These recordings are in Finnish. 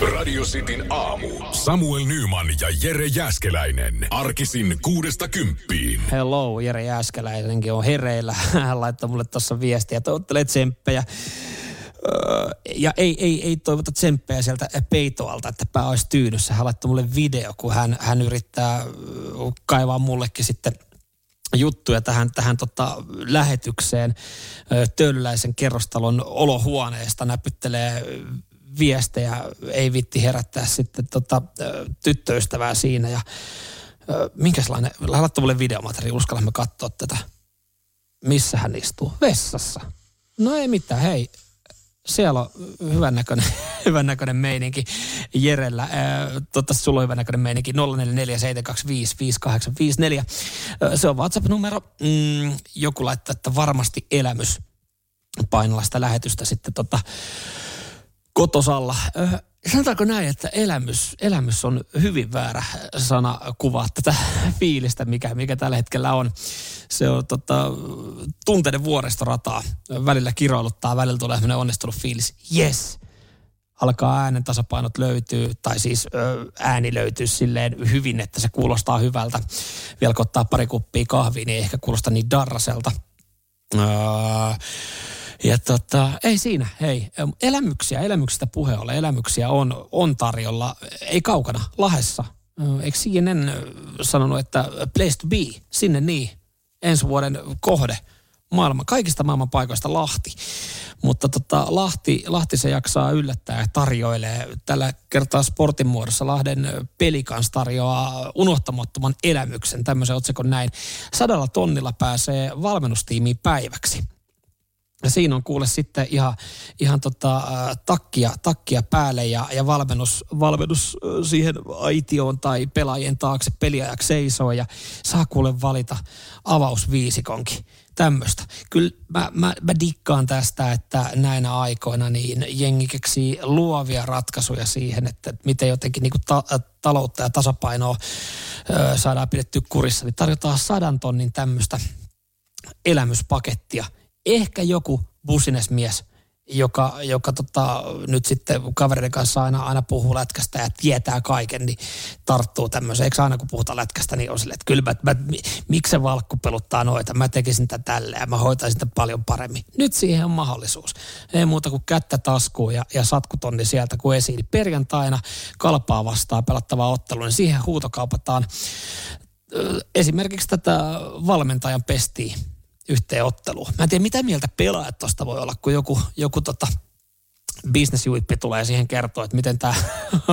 Radio Cityn aamu. Samuel Nyman ja Jere Jäskeläinen. Arkisin kuudesta kymppiin. Hello, Jere Jääskeläinenkin on hereillä. Hän laittoi mulle tuossa viestiä, toivottelee tsemppejä. Öö, ja ei, ei, ei toivota tsemppejä sieltä peitoalta, että pää olisi tyydyssä. Hän laittoi mulle video, kun hän, hän yrittää kaivaa mullekin sitten juttuja tähän, tähän tota lähetykseen öö, Töölöläisen kerrostalon olohuoneesta. Näpyttelee viestejä, ei vitti herättää sitten tota, tyttöystävää siinä. Ja minkälainen, laitta mulle videomateriaali, uskallamme katsoa tätä. Missä hän istuu? Vessassa. No ei mitään, hei, siellä on hyvän näköinen, hyvän näköinen meininki Jerellä. Toivottavasti sulla on hyvän näköinen meininki. 0447255854. Se on WhatsApp-numero. Mm, joku laittaa, että varmasti elämys painalla sitä lähetystä sitten tota, kotosalla. Sanotaanko näin, että elämys, elämys on hyvin väärä sana kuvaa tätä fiilistä, mikä, mikä tällä hetkellä on. Se on tota, tunteiden vuoristorataa. Välillä kiroiluttaa, välillä tulee sellainen onnistunut fiilis. Yes, alkaa äänen tasapainot löytyy, tai siis ö, ääni löytyy silleen hyvin, että se kuulostaa hyvältä. Vielä kun ottaa pari kuppia kahvia, niin ehkä kuulosta niin darraselta. Öö, ja tota, ei siinä, hei. Elämyksiä, elämyksistä puhe ole. Elämyksiä on, on tarjolla, ei kaukana, Lahessa. Eikö CNN sanonut, että place to be, sinne niin, ensi vuoden kohde, maailma, kaikista maailman paikoista Lahti. Mutta tota, Lahti, Lahti se jaksaa yllättää ja tarjoilee. Tällä kertaa sportin muodossa Lahden pelikans tarjoaa unohtamattoman elämyksen, tämmöisen otsikon näin. Sadalla tonnilla pääsee valmennustiimiin päiväksi. Ja siinä on kuule sitten ihan, ihan tota, takkia, takkia päälle ja, ja valmennus, valmennus siihen aitioon tai pelaajien taakse peliajaksi seisoo ja saa kuule valita avausviisikonkin tämmöistä. Kyllä mä, mä, mä dikkaan tästä, että näinä aikoina niin jengi keksii luovia ratkaisuja siihen, että miten jotenkin niin ta, taloutta ja tasapainoa ö, saadaan pidetty kurissa. Niin tarjotaan sadan tonnin tämmöistä elämyspakettia – ehkä joku businesmies, joka, joka tota, nyt sitten kavereiden kanssa aina, aina puhuu lätkästä ja tietää kaiken, niin tarttuu tämmöiseen. Eikö aina kun puhutaan lätkästä, niin on silleen, että kyllä mä, mä, miksi se valkku peluttaa noita, mä tekisin tätä tälle ja mä hoitaisin sitä paljon paremmin. Nyt siihen on mahdollisuus. Ei muuta kuin kättä taskuun ja, ja satkutonni sieltä kuin esiin. Perjantaina kalpaa vastaan pelattavaa ottelu, niin siihen huutokaupataan esimerkiksi tätä valmentajan pestiä yhteen otteluun. Mä en tiedä, mitä mieltä pelaajat tuosta voi olla, kun joku, joku tota, bisnesjuippi tulee siihen kertoa, että miten tämä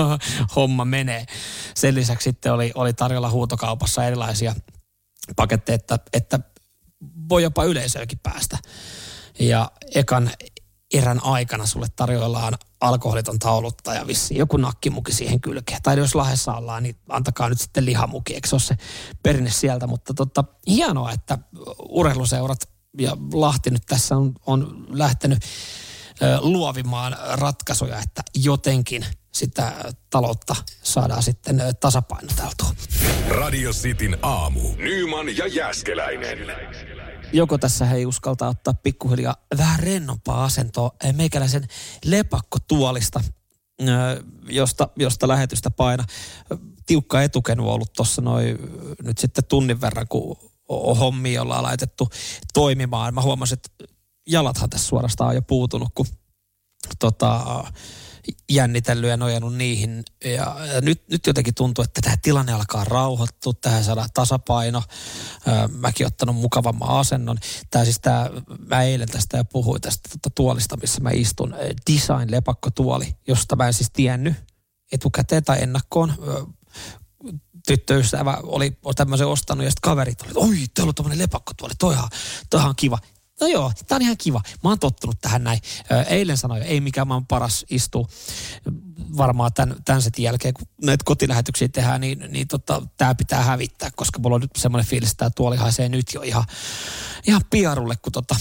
homma menee. Sen lisäksi sitten oli, oli tarjolla huutokaupassa erilaisia paketteja, että, että voi jopa yleisöäkin päästä. Ja ekan erän aikana sulle tarjoillaan alkoholiton taulutta ja vissiin joku nakkimuki siihen kylkeen. Tai jos lahessa ollaan, niin antakaa nyt sitten lihamuki, eikö se ole se perinne sieltä. Mutta totta, hienoa, että urheiluseurat ja Lahti nyt tässä on, on lähtenyt ö, luovimaan ratkaisuja, että jotenkin sitä taloutta saadaan sitten tasapainoteltua. Radio Cityn aamu. Nyman ja Jäskeläinen joko tässä he ei uskalta ottaa pikkuhiljaa vähän rennompaa asentoa meikäläisen lepakkotuolista, josta, josta lähetystä paina. Tiukka etukenu on ollut tuossa noin nyt sitten tunnin verran, kun hommia ollaan laitettu toimimaan. Mä huomasin, että jalathan tässä suorastaan on jo puutunut, kun tota, jännitellyt ja nojannut niihin. Ja nyt, nyt jotenkin tuntuu, että tämä tilanne alkaa rauhoittua, tähän saada tasapaino. Mäkin ottanut mukavamman asennon. Tämä siis tämä, mä eilen tästä ja puhuin tästä tuota tuolista, missä mä istun. Design lepakkotuoli, josta mä en siis tiennyt etukäteen tai ennakkoon tyttöystävä oli tämmöisen ostanut ja sitten kaverit oli, oi, teillä on tämmöinen lepakkotuoli, toihan, toihan kiva no joo, tää on ihan kiva. Mä oon tottunut tähän näin. Eilen sanoin, ei mikään mä oon paras istu varmaan tämän, tämän setin jälkeen, kun näitä kotilähetyksiä tehdään, niin, niin tota, tämä pitää hävittää, koska mulla on nyt semmoinen fiilis, että tämä tuoli haisee nyt jo ihan, ihan piarulle, kun tota,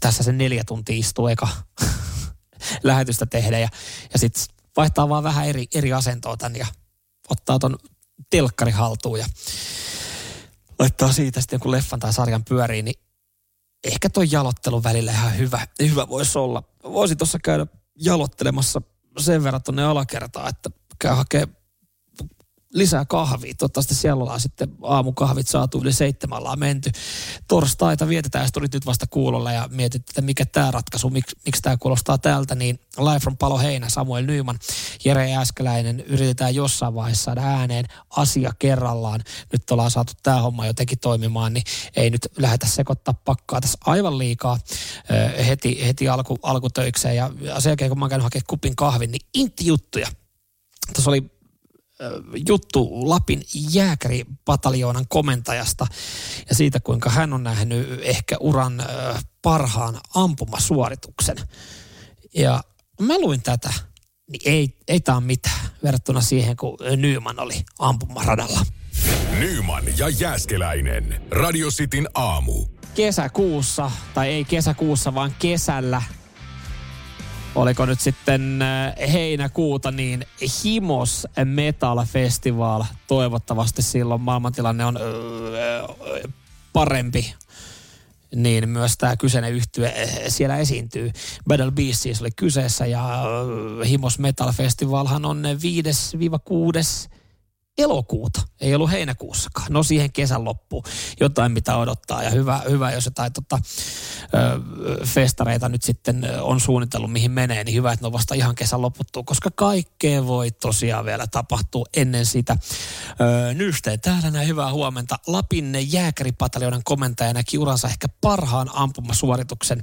tässä se neljä tuntia istuu eka lähetystä tehdä ja, ja sitten vaihtaa vaan vähän eri, eri asentoa tän ja ottaa ton telkkari haltuun ja laittaa siitä sitten jonkun leffan tai sarjan pyöriin, niin ehkä toi jalottelun välillä ihan hyvä, hyvä voisi olla. Voisi tuossa käydä jalottelemassa sen verran tuonne alakertaan, että käy hakee lisää kahvia. Toivottavasti siellä ollaan sitten aamukahvit saatu yli seitsemän ollaan menty. Torstaita vietetään, ja tulit nyt vasta kuulolla ja mietit, että mikä tämä ratkaisu, miksi, miksi tämä kuulostaa tältä, niin Live from Palo Heinä, Samuel Nyman, Jere Äskeläinen, yritetään jossain vaiheessa saada ääneen asia kerrallaan. Nyt ollaan saatu tämä homma jotenkin toimimaan, niin ei nyt lähdetä sekoittaa pakkaa tässä aivan liikaa heti, heti alku, alkutöikseen. Ja sen jälkeen, kun mä oon käynyt hakemaan kupin kahvin, niin intti juttuja. Tuossa oli juttu Lapin jääkäripataljoonan komentajasta ja siitä, kuinka hän on nähnyt ehkä uran parhaan ampumasuorituksen. Ja mä luin tätä, niin ei, ei tämä mitään verrattuna siihen, kun Nyman oli ampumaradalla. Nyman ja Jääskeläinen. Radio Cityn aamu. Kesäkuussa, tai ei kesäkuussa, vaan kesällä oliko nyt sitten äh, heinäkuuta, niin Himos Metal Festival. Toivottavasti silloin maailmantilanne on öö, parempi niin myös tämä kyseinen yhtye äh, siellä esiintyy. Battle Beast siis oli kyseessä ja Himos Metal Festivalhan on 5-6 elokuuta, ei ollut heinäkuussakaan. No siihen kesän loppuun jotain mitä odottaa ja hyvä, hyvä jos jotain tota, ö, festareita nyt sitten on suunnitellut mihin menee, niin hyvä, että ne on vasta ihan kesän loputtuu, koska kaikkea voi tosiaan vielä tapahtua ennen sitä. Nyste, täällä näin hyvää huomenta. Lapin jääkäripataljonan komentaja näki uransa ehkä parhaan ampumasuorituksen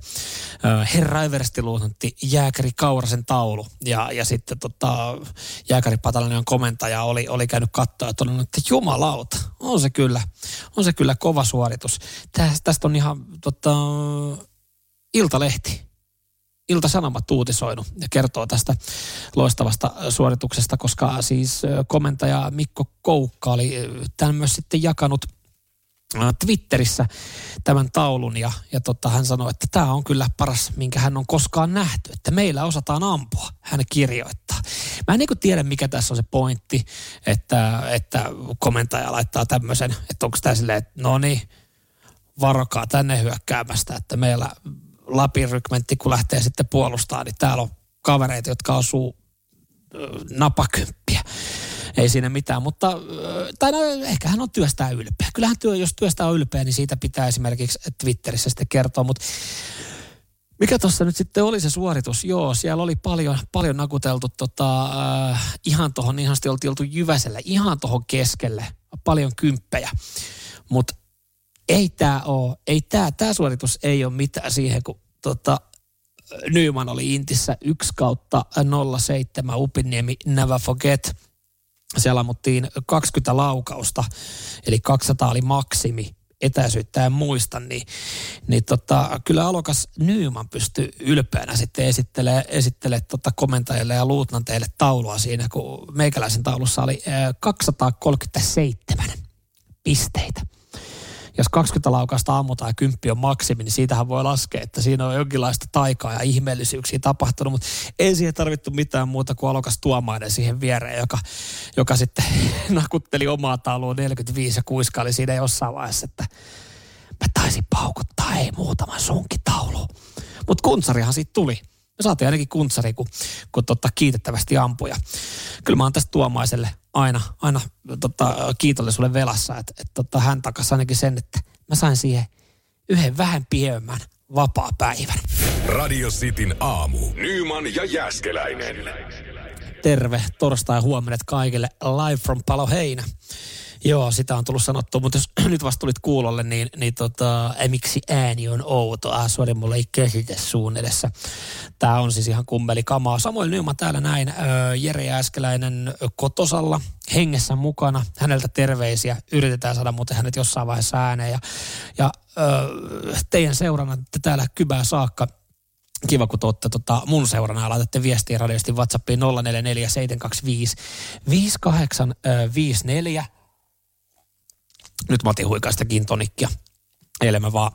ö, herra Everstiluutantti jääkäri Kaurasen taulu ja, ja sitten tota, jääkäripataljonan komentaja oli, oli käynyt katsoa ja todennut, että jumalauta, on se kyllä, on se kyllä kova suoritus. Tästä, tästä on ihan tota, Iltalehti, Ilta-Sanomat uutisoinut ja kertoo tästä loistavasta suorituksesta, koska siis komentaja Mikko Koukka oli tämän myös sitten jakanut Twitterissä tämän taulun ja, ja tota, hän sanoi, että tämä on kyllä paras, minkä hän on koskaan nähty, että meillä osataan ampua, hän kirjoittaa. Mä en niin tiedä, mikä tässä on se pointti, että, että komentaja laittaa tämmöisen, että onko tämä silleen, että no niin, varokaa tänne hyökkäämästä, että meillä Lapin rykmentti, kun lähtee sitten puolustamaan, niin täällä on kavereita, jotka osuu napakymppiä ei siinä mitään, mutta tai no, ehkä hän on työstää ylpeä. Kyllähän työ, jos työstää ylpeä, niin siitä pitää esimerkiksi Twitterissä sitten kertoa, mutta mikä tuossa nyt sitten oli se suoritus? Joo, siellä oli paljon, paljon nakuteltu tota, äh, ihan tuohon, ihan sitten oltiin oltu Jyväsellä, ihan tuohon keskelle, paljon kymppejä. Mutta ei tämä ole, ei tämä, tämä suoritus ei ole mitään siihen, kun tota, Nyman oli Intissä 1 kautta 07 Upiniemi Never Forget – siellä ammuttiin 20 laukausta, eli 200 oli maksimi etäisyyttä en muista, niin, niin tota, kyllä alokas Nyyman pystyi ylpeänä sitten esittelee, esittelee tota komentajille ja luutnanteille taulua siinä, kun meikäläisen taulussa oli 237 pisteitä jos 20 laukasta ammutaan ja 10 on maksimi, niin siitähän voi laskea, että siinä on jonkinlaista taikaa ja ihmeellisyyksiä tapahtunut, mutta ei siihen tarvittu mitään muuta kuin alokas tuomainen siihen viereen, joka, joka sitten nakutteli omaa taulua 45 ja kuiskaili siinä jossain vaiheessa, että mä taisin paukuttaa, ei muutaman sunkitaulu. Mutta kuntsarihan siitä tuli. Me saatiin ainakin kuntsari, kun, kun tota, kiitettävästi ampuja. Kyllä mä oon tästä tuomaiselle aina, aina tota, kiitollisuuden velassa, että et, tota, hän takasi ainakin sen, että mä sain siihen yhden vähän pienemmän vapaa-päivän. Radio Cityn aamu. Nyman ja Jäskeläinen. Terve torstai huomenet kaikille live from Palo Heinä. Joo, sitä on tullut sanottua, mutta jos nyt vasta tulit kuulolle, niin, niin tota, äh, miksi ääni on outo? Ah, sorry, mulla ei käsite suun edessä. Tämä on siis ihan kummeli kamaa. Samoin Nyman täällä näin, äh, Jere Äskeläinen kotosalla hengessä mukana. Häneltä terveisiä. Yritetään saada muuten hänet jossain vaiheessa ääneen. Ja, ja äh, teidän seurana täällä kybää saakka kiva, kun tuotte tota mun seurana ja laitatte viestiä radiosti WhatsAppiin 044 725 5854 nyt mä otin huikaista gintonikkia. Eilen mä vaan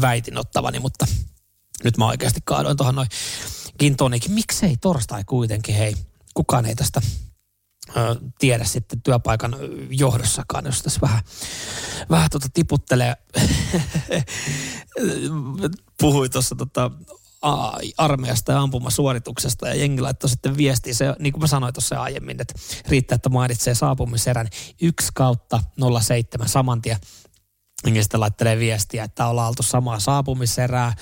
väitin ottavani, mutta nyt mä oikeasti kaadoin tuohon noin gintonikin. Miksei torstai kuitenkin, hei. Kukaan ei tästä tiedä sitten työpaikan johdossakaan, jos tässä vähän, vähän tota tiputtelee. Puhui tuossa tota armeijasta ja ampumasuorituksesta ja jengi laittoi sitten viestiä, se, niin kuin mä sanoin tuossa aiemmin, että riittää, että mainitsee saapumiserän 1 kautta 07 saman tien sitten laittelee viestiä, että ollaan oltu samaa saapumiserää.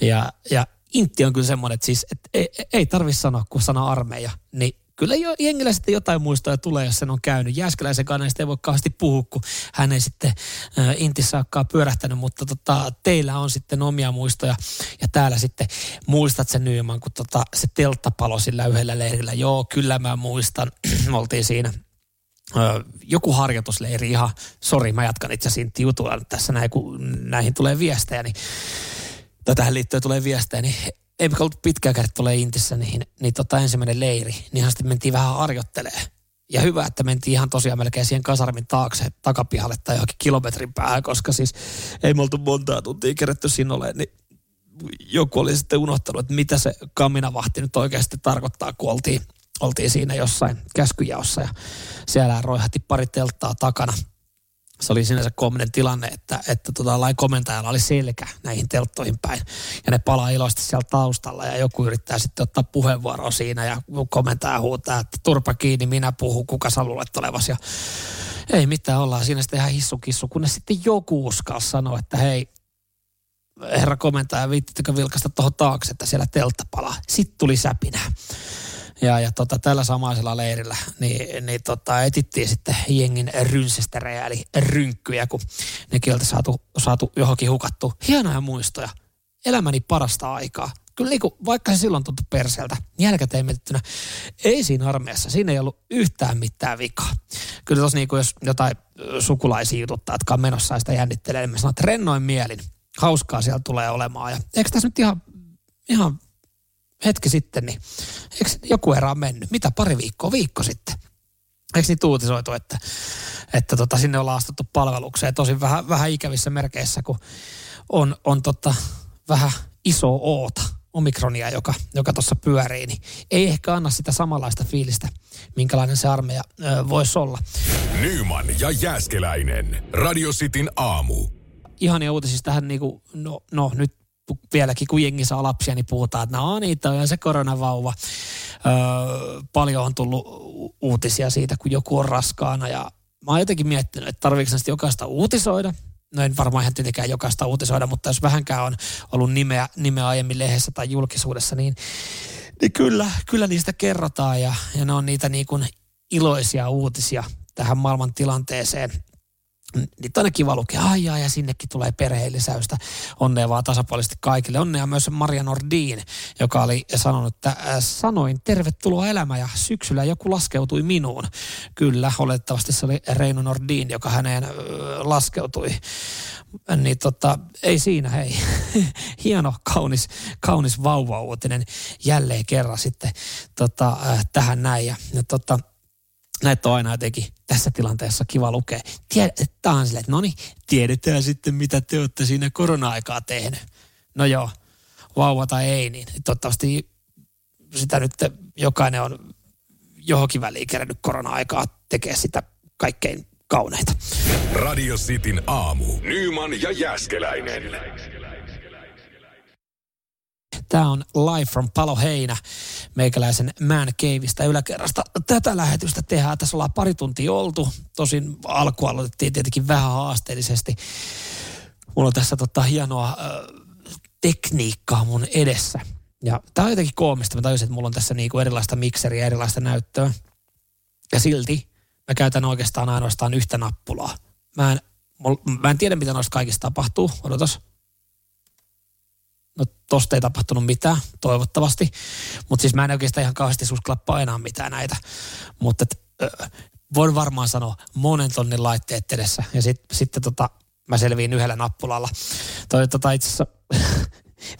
Ja, ja intti on kyllä semmoinen, että siis että ei, ei tarvi sanoa, kun sana armeija, niin kyllä jo, jengillä sitten jotain muistoja tulee, jos sen on käynyt. Jääskeläisen kanssa ei voi kauheasti puhua, kun hän ei sitten äh, Intissä olekaan pyörähtänyt, mutta tota, teillä on sitten omia muistoja. Ja täällä sitten muistat sen Nyyman, kun tota, se teltta palo sillä yhdellä leirillä. Joo, kyllä mä muistan. Oltiin siinä joku harjoitusleiri ihan, sori mä jatkan itse asiassa jutulla tässä näin, kun näihin tulee viestejä, niin, tai tähän liittyen tulee viestejä, niin ei ollut pitkään kädet tulee Intissä, niin, niin tota ensimmäinen leiri, niin sitten mentiin vähän harjoittelee. Ja hyvä, että mentiin ihan tosiaan melkein siihen kasarmin taakse takapihalle tai johonkin kilometrin päähän, koska siis ei me oltu montaa tuntia kerätty sinne ole, niin joku oli sitten unohtanut, että mitä se kaminavahti nyt oikeasti tarkoittaa, kun oltiin – oltiin siinä jossain käskyjaossa ja siellä roihatti pari telttaa takana. Se oli sinänsä koominen tilanne, että, että tota, lain komentajalla oli selkä näihin telttoihin päin. Ja ne palaa iloisesti siellä taustalla ja joku yrittää sitten ottaa puheenvuoroa siinä ja komentaja huutaa, että turpa kiinni, minä puhun, kuka sä luulet olevas. Ja ei mitään, ollaan siinä sitten ihan hissukissu, kunnes sitten joku uskal sanoa, että hei, herra komentaja, viittittekö vilkasta tuohon taakse, että siellä teltta palaa. Sitten tuli säpinä. Ja, ja tota, tällä samaisella leirillä niin, niin tota, etittiin sitten jengin rynsisterejä, eli rynkkyjä, kun nekin oltiin saatu, saatu johonkin hukattu. Hienoja muistoja. Elämäni parasta aikaa. Kyllä niin kuin, vaikka se silloin tuntui perseeltä, jälkikäteen mietittynä, ei siinä armeijassa, siinä ei ollut yhtään mitään vikaa. Kyllä tos niin kuin, jos jotain sukulaisia jututtaa, jotka on menossa ja sitä jännittelee, niin mä sanon, että rennoin mielin, hauskaa siellä tulee olemaan. Ja eikö tässä nyt ihan, ihan hetki sitten, niin eikö joku erä on mennyt? Mitä pari viikkoa, viikko sitten? Eikö niitä uutisoitu, että, että tota, sinne ollaan astuttu palvelukseen tosi vähän, vähän ikävissä merkeissä, kun on, on tota, vähän iso oota, omikronia, joka, joka tuossa pyörii, niin ei ehkä anna sitä samanlaista fiilistä, minkälainen se armeija ö, voisi olla. Nyman ja Jääskeläinen. Radio Cityn aamu. Ihania uutisista tähän, niin kuin, no, no nyt vieläkin kun jengi saa lapsia, niin puhutaan, että no niin, toi on se koronavauva. Öö, paljon on tullut uutisia siitä, kun joku on raskaana ja mä oon jotenkin miettinyt, että tarviiko sitä jokaista uutisoida. No en varmaan ihan tietenkään jokaista uutisoida, mutta jos vähänkään on ollut nimeä, nimeä aiemmin lehdessä tai julkisuudessa, niin, niin kyllä, kyllä niistä kerrotaan ja, ja ne on niitä niin kuin iloisia uutisia tähän maailman tilanteeseen – niin on kiva lukea, ai ja sinnekin tulee perheellisäystä. Onnea vaan tasapuolisesti kaikille. Onnea myös Maria Nordin, joka oli sanonut, että äh, sanoin tervetuloa elämä ja syksyllä joku laskeutui minuun. Kyllä, olettavasti se oli Reino Nordin, joka häneen äh, laskeutui. Niin tota, ei siinä, hei. Hieno, kaunis, kaunis vauva-uutinen jälleen kerran sitten tota, äh, tähän näin. Ja, ja tota, on aina jotenkin tässä tilanteessa kiva lukea. Tämä on silleen, että no niin, tiedetään sitten mitä te olette siinä korona-aikaa tehnyt. No joo, vauva tai ei, niin toivottavasti sitä nyt jokainen on johonkin väliin kerännyt korona-aikaa tekee sitä kaikkein kauneita. Radio Cityn aamu. Nyman ja Jäskeläinen. Tämä on Live from Palo Heinä, meikäläisen Man Caveista yläkerrasta. Tätä lähetystä tehdään. Tässä ollaan pari tuntia oltu. Tosin alku aloitettiin tietenkin vähän haasteellisesti. Mulla on tässä tota hienoa äh, tekniikkaa mun edessä. Ja tää on jotenkin koomista. Mä tajusin, että mulla on tässä niinku erilaista mikseriä, erilaista näyttöä. Ja silti mä käytän oikeastaan ainoastaan yhtä nappulaa. Mä en, mä en tiedä, mitä noista kaikista tapahtuu. Odotas. No tosta ei tapahtunut mitään, toivottavasti. Mutta siis mä en oikeastaan ihan kauheasti uskalla painaa mitään näitä. Mutta voin varmaan sanoa monen tonnin laitteet edessä. Ja sitten sit, tota, mä selviin yhdellä nappulalla. Toi tota itse asiassa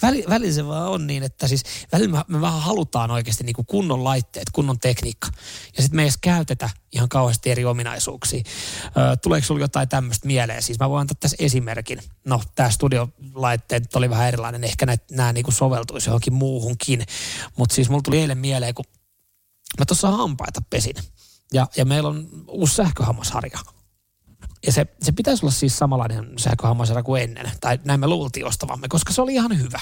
Väli, välillä se vaan on niin, että siis välillä me, me vähän halutaan oikeasti niin kuin kunnon laitteet, kunnon tekniikka. Ja sitten me ei edes käytetä ihan kauheasti eri ominaisuuksia. Ö, tuleeko sinulla jotain tämmöistä mieleen? Siis mä voin antaa tässä esimerkin. No, tämä studiolaitteet oli vähän erilainen. Ehkä nämä niin soveltuisi johonkin muuhunkin. Mutta siis mulla tuli eilen mieleen, kun mä tuossa hampaita pesin. Ja, ja meillä on uusi sähköhammasharja ja se, se pitäisi olla siis samanlainen sähköhammasharja kuin ennen, tai näin me luultiin ostavamme, koska se oli ihan hyvä.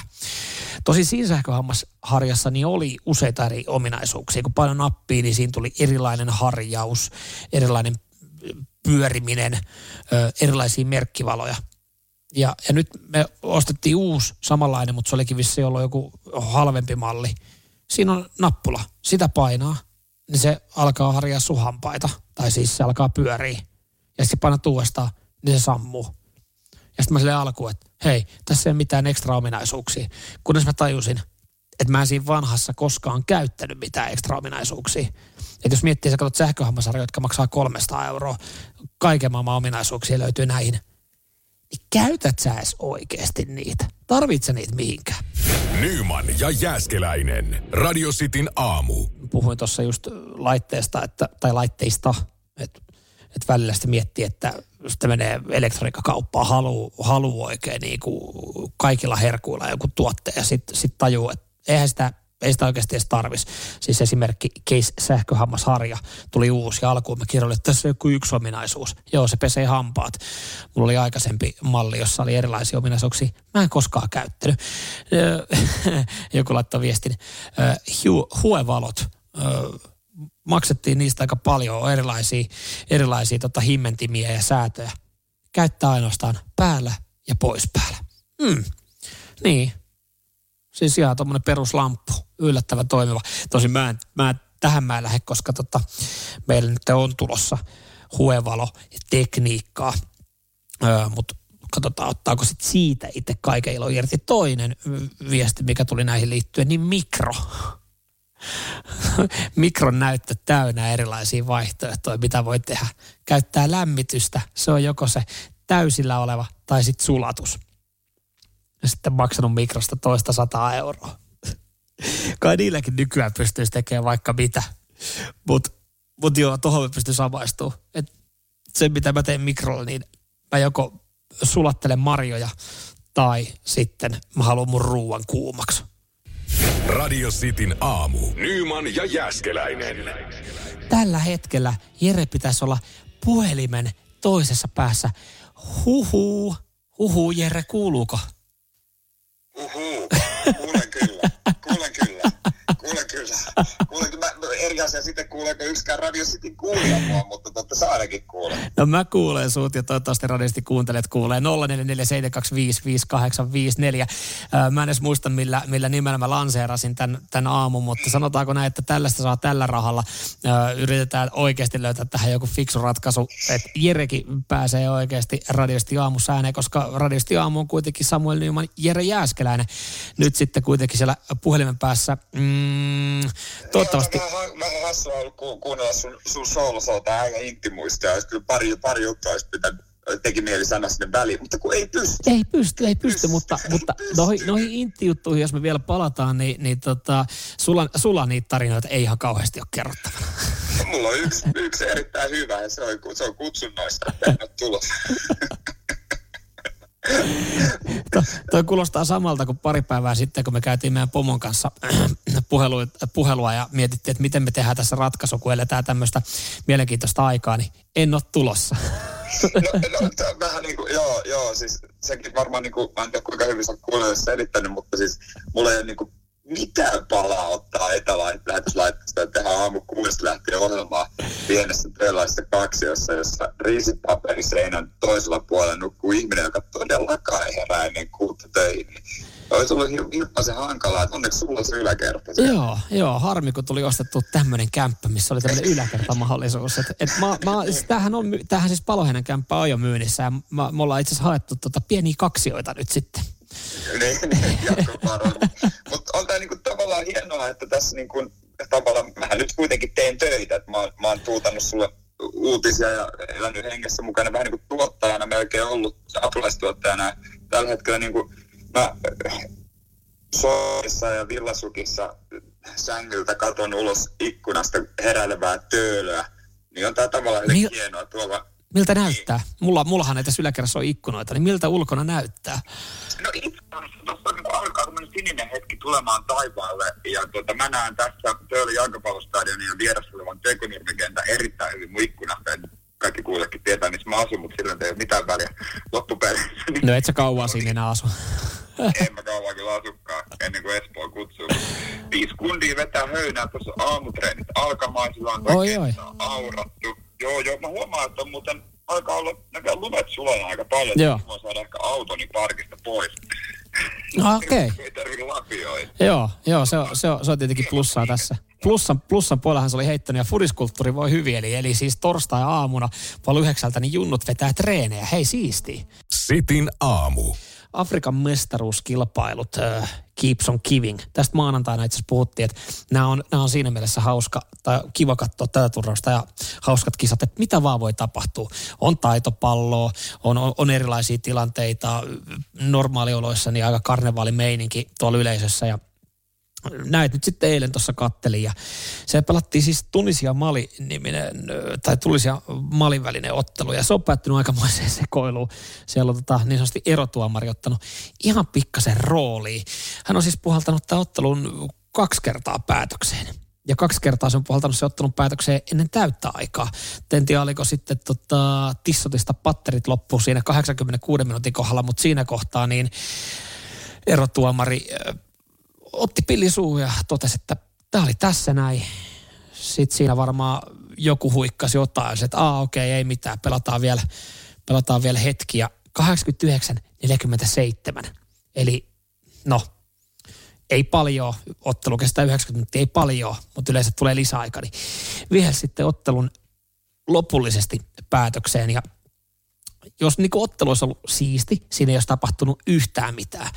Tosi siinä sähköhammasharjassa niin oli useita eri ominaisuuksia. Kun paino nappia, niin siinä tuli erilainen harjaus, erilainen pyöriminen, erilaisia merkkivaloja. Ja, ja nyt me ostettiin uusi samanlainen, mutta se olikin vissi ollut joku halvempi malli. Siinä on nappula, sitä painaa, niin se alkaa harjaa suhampaita, tai siis se alkaa pyöriä ja sitten painat uudestaan, niin se sammuu. Ja sitten mä sille alkuun, että hei, tässä ei ole mitään ekstra ominaisuuksia. Kunnes mä tajusin, että mä en siinä vanhassa koskaan käyttänyt mitään ekstra ominaisuuksia. Että jos miettii, sä katsot sähköhammasarjoja, jotka maksaa 300 euroa, kaiken maailman ominaisuuksia löytyy näihin. Niin käytät sä edes oikeasti niitä? Tarvitse niitä mihinkään? Nyman ja Jääskeläinen. Radio Cityn aamu. Puhuin tuossa just laitteesta, että, tai laitteista, että että välillä sitten miettii, että sitten menee elektroniikkakauppaan, haluaa halu oikein niin kuin kaikilla herkuilla joku tuotteen ja sitten sit tajuu, että eihän sitä ei sitä oikeasti edes tarvis. Siis esimerkki case sähköhammasharja tuli uusi ja alkuun mä kirjoitin, että tässä on joku yksi ominaisuus. Joo, se pesee hampaat. Mulla oli aikaisempi malli, jossa oli erilaisia ominaisuuksia. Mä en koskaan käyttänyt. joku laittoi viestin. Huevalot maksettiin niistä aika paljon erilaisia, erilaisia tota himmentimiä ja säätöjä. Käyttää ainoastaan päällä ja pois päällä. Hmm. Niin. Siis ihan tuommoinen peruslamppu, yllättävän toimiva. Tosin mä en, mä en, tähän mä en lähde, koska tota, meillä nyt on tulossa huevalo ja tekniikkaa. Öö, Mutta katsotaan, ottaako sit siitä itse kaiken ilo irti. Toinen viesti, mikä tuli näihin liittyen, niin mikro. mikron näyttö täynnä erilaisia vaihtoehtoja, mitä voi tehdä. Käyttää lämmitystä, se on joko se täysillä oleva tai sitten sulatus. Ja sitten maksanut mikrosta toista sataa euroa. Kai niilläkin nykyään pystyisi tekemään vaikka mitä. Mutta mut joo, tuohon me pystyn samaistumaan. Et se, mitä mä teen mikrolla, niin mä joko sulattelen marjoja tai sitten mä haluan mun ruuan kuumaksi. Radio Cityn aamu. Nyman ja Jäskeläinen. Tällä hetkellä Jere pitäisi olla puhelimen toisessa päässä. Huhu, huhu Jere, kuuluuko? Uhu, kuulen kyllä, kuulen kyllä, kuulen kyllä. Kuulen, kyllä. Eri asia sitten kuuleeko yksikään Radio City kuulija mua, mutta totta sä ainakin kuulen. No mä kuulen sut ja toivottavasti radiosti kuuntelet kuulee 0447255854. Mä en edes muista millä, millä nimellä mä lanseerasin tämän, tämän aamun, mutta sanotaanko näin, että tällaista saa tällä rahalla. Yritetään oikeasti löytää tähän joku fiksu ratkaisu, että Jerekin pääsee oikeasti radiosti aamussa ääneen, koska radiosti aamu on kuitenkin Samuel Nyman, Jere Jääskeläinen. Nyt sitten kuitenkin siellä puhelimen päässä. Mm, toivottavasti... Vähän, vähän hassua ollut ku, kuunnella sun, sun soolosoa tai aika intimuista. Ja kyllä pari, pari juttua olisi pitänyt teki mieli sanoa sinne väliin, mutta kun ei pysty. Ei pysty, ei pysty, pysty mutta, mutta noihin, noihin intti-juttuihin, jos me vielä palataan, niin, niin tota, sulla, sulla niitä tarinoita ei ihan kauheasti ole kerrottavana. Mulla on yksi, yksi erittäin hyvä ja se on, se on kutsunnoista tulos. toi kuulostaa samalta kuin pari päivää sitten, kun me käytiin meidän pomon kanssa puhelu, puhelua ja mietittiin, että miten me tehdään tässä ratkaisu, kun eletään tämmöistä mielenkiintoista aikaa, niin en ole tulossa. no, no vähän niin kuin, joo, joo, siis sekin varmaan niin kuin, mä en tiedä kuinka hyvin sä kuulijoille selittänyt, mutta siis mulla ei ole niin kuin mitään palaa ottaa etälähetyslaitteesta ja tehdään aamu kuudesta lähtien ohjelmaa pienessä työläisessä kaksiossa, jossa riisipaperiseinän toisella puolella nukkuu ihminen, joka todellakaan ei herää ennen kuutta töihin. Olisi ollut se hankalaa, että onneksi sulla on se yläkerta. Joo, joo, harmi kun tuli ostettu tämmöinen kämppä, missä oli tämmöinen yläkertamahdollisuus. Et, et mä, mä, siis tämähän, on, tämähän siis Paloheinen kämppä on jo myynnissä ja mä, me ollaan itse asiassa haettu tota pieniä kaksioita nyt sitten. Niin, niin Mutta on tämä niinku tavallaan hienoa, että tässä niinku, tavallaan, mähän nyt kuitenkin teen töitä, että mä, mä oon tuutannut sulle uutisia ja elänyt hengessä mukana vähän niin kuin tuottajana, melkein ollut apulaistuottajana. Tällä hetkellä niin kuin mä Soissa ja Villasukissa sängyltä katon ulos ikkunasta heräilevää töölöä, niin on tämä tavallaan Mil... hienoa tuolla Miltä näyttää? Mulla, mullahan näitä yläkerrassa on ikkunoita, niin miltä ulkona näyttää? No itse tuossa niin alkaa tämmöinen sininen hetki tulemaan taivaalle. Ja tuota, mä näen tässä Töölön jalkapallostadionin ja vieressä olevan tekonurmikentän erittäin hyvin mun ikkunasta. En kaikki kuullekin tietää, missä mä asun, mutta silloin ei ole mitään väliä loppupeleissä. Niin, no et sä kauan siinä enää asu. en mä kauan kyllä asukaan ennen kuin Espoo kutsuu. Viisi kundia vetää höynää tuossa aamutreenit alkamaan, sillä on Oi, oi. aurattu. Huomaan, että on muuten alkaa olla näköjään lumet sulana aika paljon. Joo. Mä saada ehkä autoni parkista pois. No, Okei. Okay. Ei tarvitse lapioida. Joo, joo se, on, se, on, se on tietenkin plussaa tässä. Plussan, plussan puolellahan se oli heittänyt ja furiskulttuuri voi hyvin. Eli, eli siis torstai-aamuna puoli yhdeksältä niin junnut vetää treenejä. Hei siisti. Sitin aamu. Afrikan mestaruuskilpailut, äh, Keeps on Giving. Tästä maanantaina itse asiassa puhuttiin, että nämä on, nämä on siinä mielessä hauska tai kiva katsoa tätä turnausta ja hauskat kisat, että mitä vaan voi tapahtua. On taitopalloa, on, on, on erilaisia tilanteita, normaalioloissa niin aika karnevaalimeininki tuolla yleisössä ja näet nyt sitten eilen tuossa kattelin ja se pelattiin siis Tunisia Mali niminen, tai Tunisia Malin välinen ottelu ja se on päättynyt aikamoiseen sekoiluun. Siellä on tota, niin sanotusti erotuomari ottanut ihan pikkasen rooliin. Hän on siis puhaltanut tämän ottelun kaksi kertaa päätökseen. Ja kaksi kertaa se on puhaltanut se ottelun päätökseen ennen täyttä aikaa. En tiedä, oliko sitten tota, Tissotista patterit loppu siinä 86 minuutin kohdalla, mutta siinä kohtaa niin erotuomari otti pilli suuhun ja totesi, että tämä oli tässä näin. Sitten siinä varmaan joku huikkasi jotain, että aa okei, okay, ei mitään, pelataan vielä, pelataan vielä hetki. Ja 89-47. Eli no, ei paljon, ottelu kestää 90 minuuttia, ei paljon, mutta yleensä tulee lisäaika, niin vielä sitten ottelun lopullisesti päätökseen ja jos niin ottelu olisi ollut siisti, siinä ei olisi tapahtunut yhtään mitään,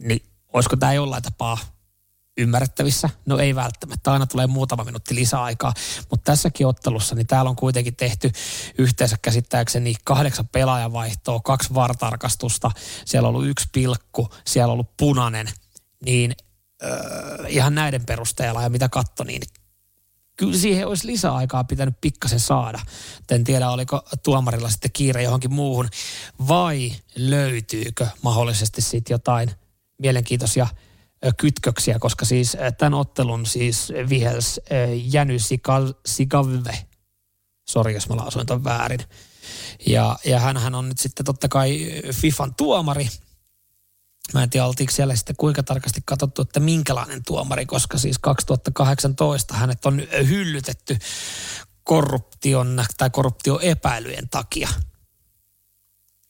niin olisiko tämä jollain tapaa ymmärrettävissä? No ei välttämättä, aina tulee muutama minuutti lisäaikaa, mutta tässäkin ottelussa niin täällä on kuitenkin tehty yhteensä käsittääkseni kahdeksan pelaajavaihtoa, kaksi vartarkastusta, siellä on ollut yksi pilkku, siellä on ollut punainen, niin öö, ihan näiden perusteella ja mitä katto, niin kyllä siihen olisi lisäaikaa pitänyt pikkasen saada. En tiedä, oliko tuomarilla sitten kiire johonkin muuhun, vai löytyykö mahdollisesti sitten jotain mielenkiintoisia kytköksiä, koska siis tämän ottelun siis vihels Jäny Sigave. Sori, jos mä lausuin ton väärin. Ja, ja hänhän on nyt sitten totta kai FIFAn tuomari. Mä en tiedä, oltiinko siellä sitten kuinka tarkasti katsottu, että minkälainen tuomari, koska siis 2018 hänet on hyllytetty korruption tai korruptioepäilyjen takia.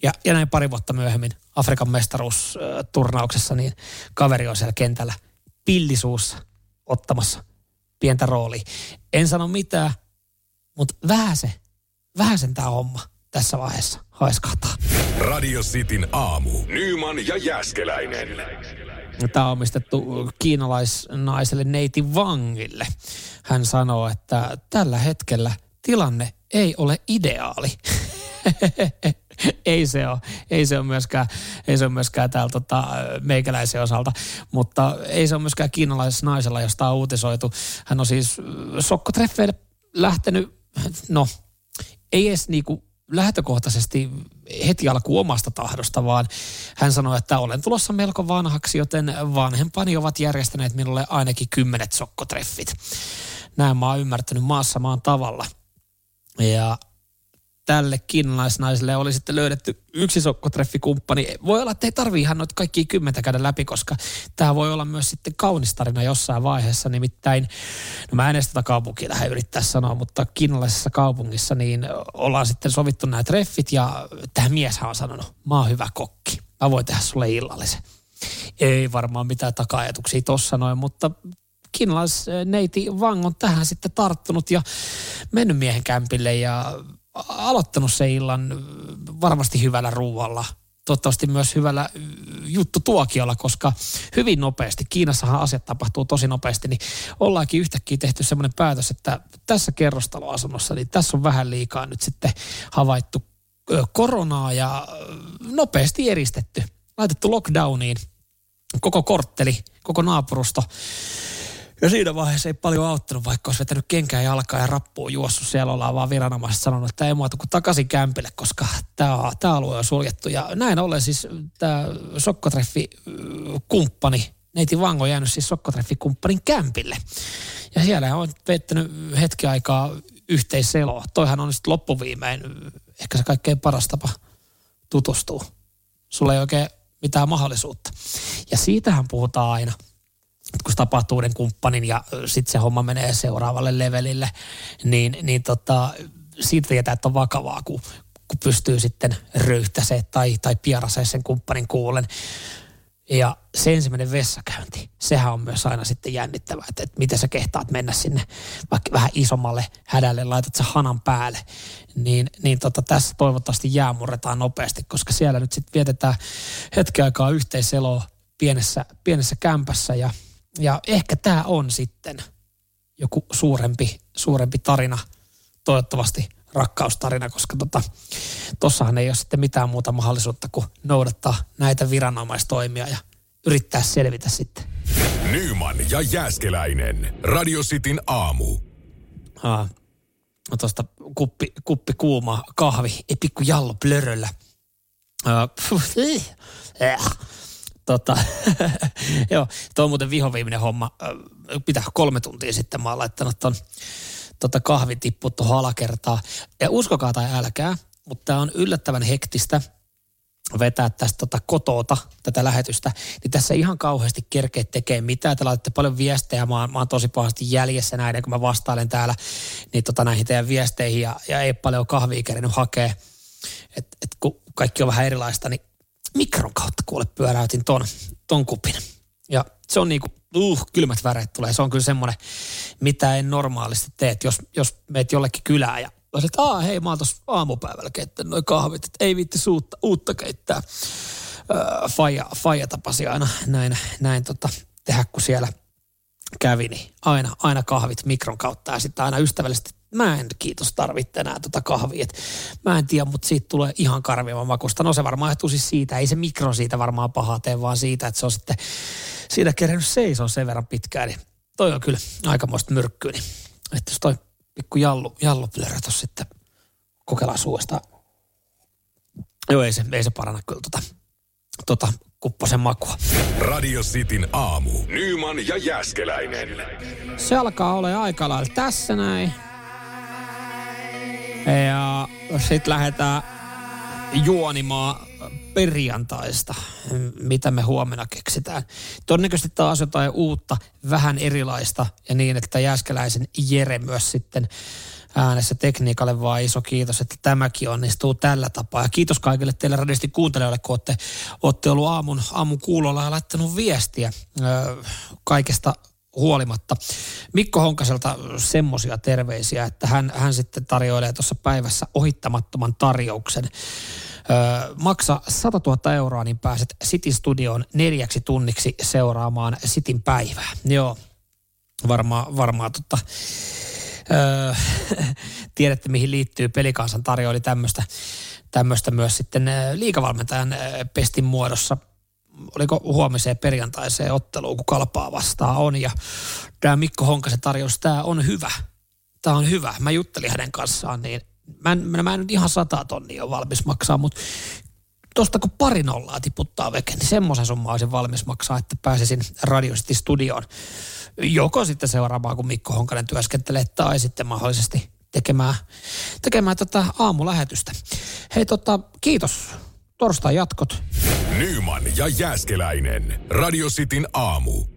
Ja, ja näin pari vuotta myöhemmin Afrikan mestaruusturnauksessa, niin kaveri on siellä kentällä pillisuussa ottamassa pientä roolia. En sano mitään, mutta vähän se, vähän sen tämä homma tässä vaiheessa haiskahtaa. Radio Cityn aamu. Nyman ja Jäskeläinen. Tämä on omistettu kiinalaisnaiselle neiti Wangille. Hän sanoo, että tällä hetkellä tilanne ei ole ideaali. ei se ole. Ei se ole myöskään, ei se ole myöskään täällä tota, meikäläisen osalta. Mutta ei se ole myöskään kiinalaisnaisella, josta on uutisoitu. Hän on siis äh, sokkotreffeille lähtenyt, no ei edes niinku lähtökohtaisesti heti alkuun omasta tahdosta, vaan hän sanoi, että olen tulossa melko vanhaksi, joten vanhempani ovat järjestäneet minulle ainakin kymmenet sokkotreffit. Näin mä oon ymmärtänyt maassa maan tavalla. Ja tälle kiinalaisnaiselle oli sitten löydetty yksi sokkotreffikumppani. Voi olla, että ei tarvii ihan noita kaikkia kymmentä käydä läpi, koska tämä voi olla myös sitten kaunis tarina jossain vaiheessa. Nimittäin, no mä en edes tätä kaupunkia lähde yrittää sanoa, mutta kiinalaisessa kaupungissa niin ollaan sitten sovittu nämä treffit ja tämä mies on sanonut, mä oon hyvä kokki, mä voin tehdä sulle illallisen. Ei varmaan mitään taka-ajatuksia tossa noin, mutta kiinalaisneiti Vang on tähän sitten tarttunut ja mennyt miehen kämpille ja aloittanut se illan varmasti hyvällä ruualla. Toivottavasti myös hyvällä juttu tuokiolla, koska hyvin nopeasti, Kiinassahan asiat tapahtuu tosi nopeasti, niin ollaankin yhtäkkiä tehty semmoinen päätös, että tässä kerrostaloasunnossa, niin tässä on vähän liikaa nyt sitten havaittu koronaa ja nopeasti eristetty. Laitettu lockdowniin koko kortteli, koko naapurusto ja siinä vaiheessa ei paljon auttanut, vaikka olisi vetänyt kenkää jalkaa ja rappuun juossut. Siellä ollaan vaan viranomaiset sanonut, että ei muuta kuin takaisin kämpille, koska tämä, tämä alue on suljettu. Ja näin ollen siis tämä sokkotreffi-kumppani, neiti Vango jäänyt siis sokkotreffi-kumppanin kämpille. Ja siellä on vettänyt hetki aikaa yhteisselo. Toihan on sitten loppuviimein ehkä se kaikkein paras tapa tutustua. Sulla ei oikein mitään mahdollisuutta. Ja siitähän puhutaan aina, että kun tapahtuu uuden kumppanin ja sitten se homma menee seuraavalle levelille, niin, niin tota, siitä tietää, että on vakavaa, kun, kun pystyy sitten röyhtäseen tai, tai pieraseen sen kumppanin kuulen. Ja se ensimmäinen vessakäynti, sehän on myös aina sitten jännittävää, että, että miten sä kehtaat mennä sinne vaikka vähän isommalle hädälle, laitat sä hanan päälle. Niin, niin tota, tässä toivottavasti jäämurretaan nopeasti, koska siellä nyt sitten vietetään hetken aikaa yhteiseloa pienessä, pienessä kämpässä ja, ja ehkä tämä on sitten joku suurempi, suurempi tarina toivottavasti – rakkaustarina, koska tota, tossahan ei ole sitten mitään muuta mahdollisuutta kuin noudattaa näitä viranomaistoimia ja yrittää selvitä sitten. Nyman ja Jääskeläinen. Radio Cityn aamu. Aa, no tosta kuppi, kuppi kuuma kahvi, ei pikku jallo plöröllä. äh. Tota, joo, tuo on muuten vihoviiminen homma. Pitää kolme tuntia sitten mä oon laittanut ton tota kahvi tippua tuohon alakertaan. Ja uskokaa tai älkää, mutta tämä on yllättävän hektistä vetää tästä tota kotota, tätä lähetystä, niin tässä ihan kauheasti kerkeet tekee mitään. Te laitatte paljon viestejä, mä oon, mä oon tosi pahasti jäljessä näiden, kun mä vastailen täällä niin tota näihin teidän viesteihin ja, ja ei paljon kahvia kerinyt hakea. Et, et kun kaikki on vähän erilaista, niin mikron kautta kuule pyöräytin ton, ton kupin. Ja se on niinku, uh, kylmät väreet tulee. Se on kyllä semmoinen, mitä en normaalisti tee. Jos, jos meet jollekin kylään ja olisit, että hei, mä oon tuossa aamupäivällä keittänyt noin kahvit, että ei viitti uutta, uutta keittää. Öö, faija, faija tapasi aina näin, näin tota, tehdä, kun siellä kävi, niin aina, aina kahvit mikron kautta ja sitten aina ystävällisesti, mä en kiitos tarvitse enää tota kahvia. Et mä en tiedä, mutta siitä tulee ihan karvivan makusta. No se varmaan johtuu siis siitä, ei se mikro siitä varmaan pahaa tee, vaan siitä, että se on sitten siitä kerännyt seisoo sen verran pitkään, niin toi on kyllä aikamoista myrkkyä. Niin, että jos toi pikku jallu, jallupylörä tuossa sitten kokeillaan suusta. Joo, ei se, ei se paranna kyllä tota, tota kupposen makua. Radio Cityn aamu. Nyman ja Jäskeläinen. Se alkaa olla aika lailla tässä näin. Ja sitten lähdetään juonimaan perjantaista, mitä me huomenna keksitään. Todennäköisesti taas jotain uutta, vähän erilaista ja niin, että Jääskeläisen Jere myös sitten äänessä tekniikalle vaan iso kiitos, että tämäkin onnistuu tällä tapaa. Ja kiitos kaikille teille radisti kuuntelijoille, kun olette, olette ollut aamun, aamun kuulolla ja laittanut viestiä ö, kaikesta huolimatta. Mikko Honkaselta semmoisia terveisiä, että hän, hän sitten tarjoilee tuossa päivässä ohittamattoman tarjouksen. Öö, maksa 100 000 euroa, niin pääset City Studioon neljäksi tunniksi seuraamaan Cityn päivää. Joo, varmaan varmaa tota, öö, tiedätte mihin liittyy. Pelikansan tarjoili tämmöistä tämmöistä myös sitten liikavalmentajan pestin muodossa oliko huomiseen perjantaiseen otteluun, kun kalpaa vastaan on. Ja tämä Mikko Honkasen tarjous, tämä on hyvä. Tämä on hyvä. Mä juttelin hänen kanssaan, niin mä en, mä en nyt ihan sata tonnia ole valmis maksaa, mutta tuosta kun pari nollaa tiputtaa veke, niin semmoisen summan olisin valmis maksaa, että pääsisin Radio City Studioon. Joko sitten seuraamaan, kun Mikko Honkanen työskentelee, tai sitten mahdollisesti tekemään, tekemään tota aamulähetystä. Hei tota, kiitos. Torstai jatkot. Nyman ja Jääskeläinen. Radio Cityn aamu.